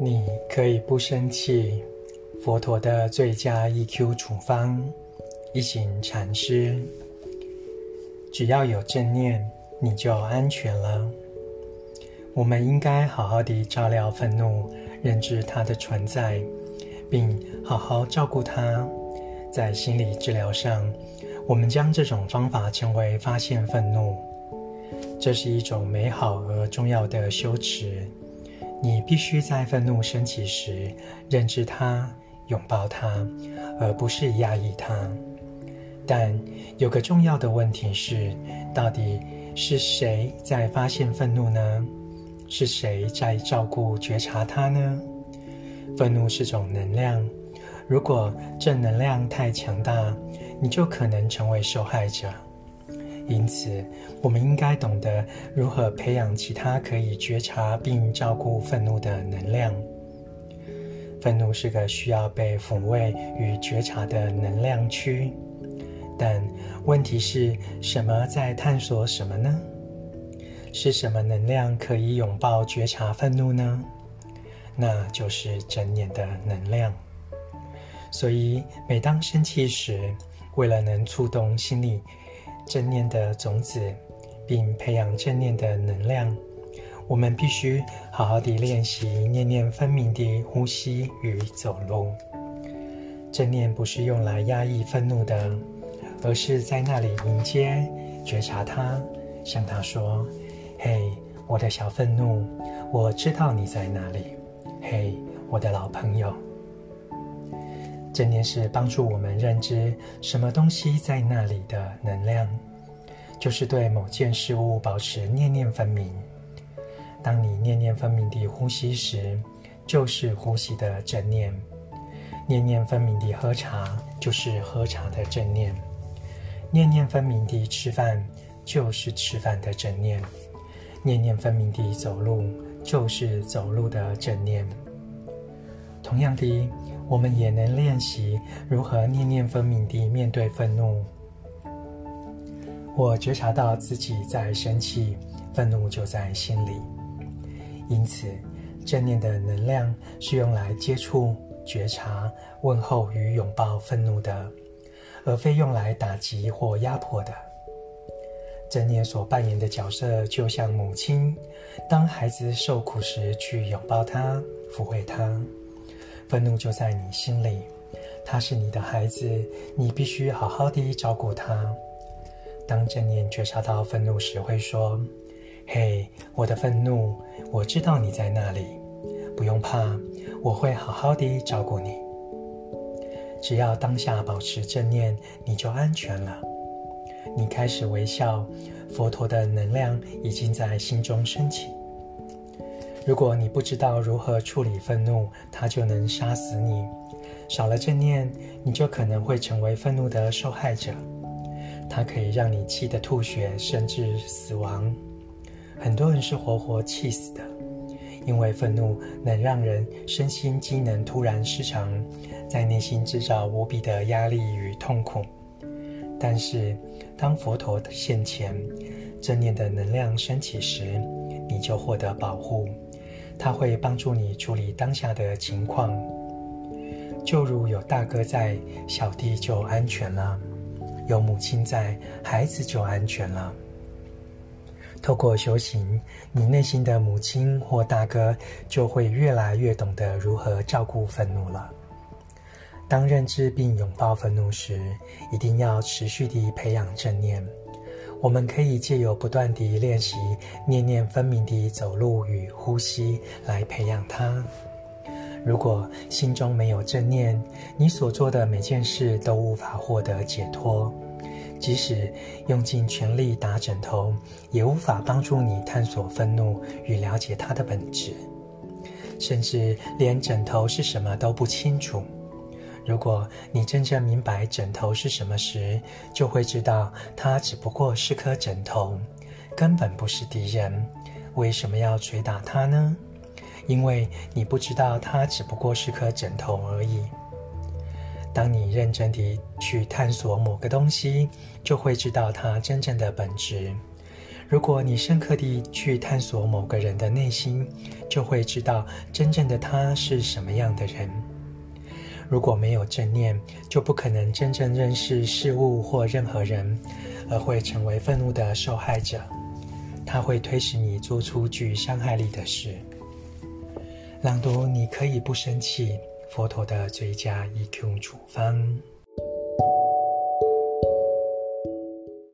你可以不生气。佛陀的最佳 EQ 处方，一行禅师。只要有正念，你就安全了。我们应该好好地照料愤怒，认知它的存在，并好好照顾它。在心理治疗上，我们将这种方法称为发现愤怒。这是一种美好而重要的修持。你必须在愤怒升起时，认知它。拥抱它，而不是压抑它。但有个重要的问题是：到底是谁在发现愤怒呢？是谁在照顾觉察它呢？愤怒是种能量，如果正能量太强大，你就可能成为受害者。因此，我们应该懂得如何培养其他可以觉察并照顾愤怒的能量。愤怒是个需要被抚慰与觉察的能量区，但问题是什么在探索什么呢？是什么能量可以拥抱觉察愤怒呢？那就是正念的能量。所以，每当生气时，为了能触动心里正念的种子，并培养正念的能量。我们必须好好地练习念念分明的呼吸与走路。正念不是用来压抑愤怒的，而是在那里迎接、觉察它，向它说：“嘿，我的小愤怒，我知道你在哪里。嘿，我的老朋友。”正念是帮助我们认知什么东西在那里的能量，就是对某件事物保持念念分明。当你念念分明地呼吸时，就是呼吸的正念；念念分明地喝茶，就是喝茶的正念；念念分明地吃饭，就是吃饭的正念；念念分明地走路，就是走路的正念。同样的，我们也能练习如何念念分明地面对愤怒。我觉察到自己在生气，愤怒就在心里。因此，正念的能量是用来接触、觉察、问候与拥抱愤怒的，而非用来打击或压迫的。正念所扮演的角色就像母亲，当孩子受苦时去拥抱他、抚慰他。愤怒就在你心里，他是你的孩子，你必须好好地照顾他。当正念觉察到愤怒时，会说。嘿我的愤怒，我知道你在那里，不用怕，我会好好的照顾你。只要当下保持正念，你就安全了。你开始微笑，佛陀的能量已经在心中升起。如果你不知道如何处理愤怒，它就能杀死你。少了正念，你就可能会成为愤怒的受害者。它可以让你气得吐血，甚至死亡。很多人是活活气死的，因为愤怒能让人身心机能突然失常，在内心制造无比的压力与痛苦。但是，当佛陀现前，正念的能量升起时，你就获得保护。它会帮助你处理当下的情况，就如有大哥在，小弟就安全了；有母亲在，孩子就安全了。透过修行，你内心的母亲或大哥就会越来越懂得如何照顾愤怒了。当认知并拥抱愤怒时，一定要持续地培养正念。我们可以借由不断地练习念念分明地走路与呼吸来培养它。如果心中没有正念，你所做的每件事都无法获得解脱。即使用尽全力打枕头，也无法帮助你探索愤怒与了解它的本质。甚至连枕头是什么都不清楚。如果你真正明白枕头是什么时，就会知道它只不过是颗枕头，根本不是敌人。为什么要捶打它呢？因为你不知道它只不过是颗枕头而已。当你认真地去探索某个东西，就会知道它真正的本质。如果你深刻地去探索某个人的内心，就会知道真正的他是什么样的人。如果没有正念，就不可能真正认识事物或任何人，而会成为愤怒的受害者。它会推使你做出具伤害力的事。朗读，你可以不生气。佛陀的最佳 EQ 处方。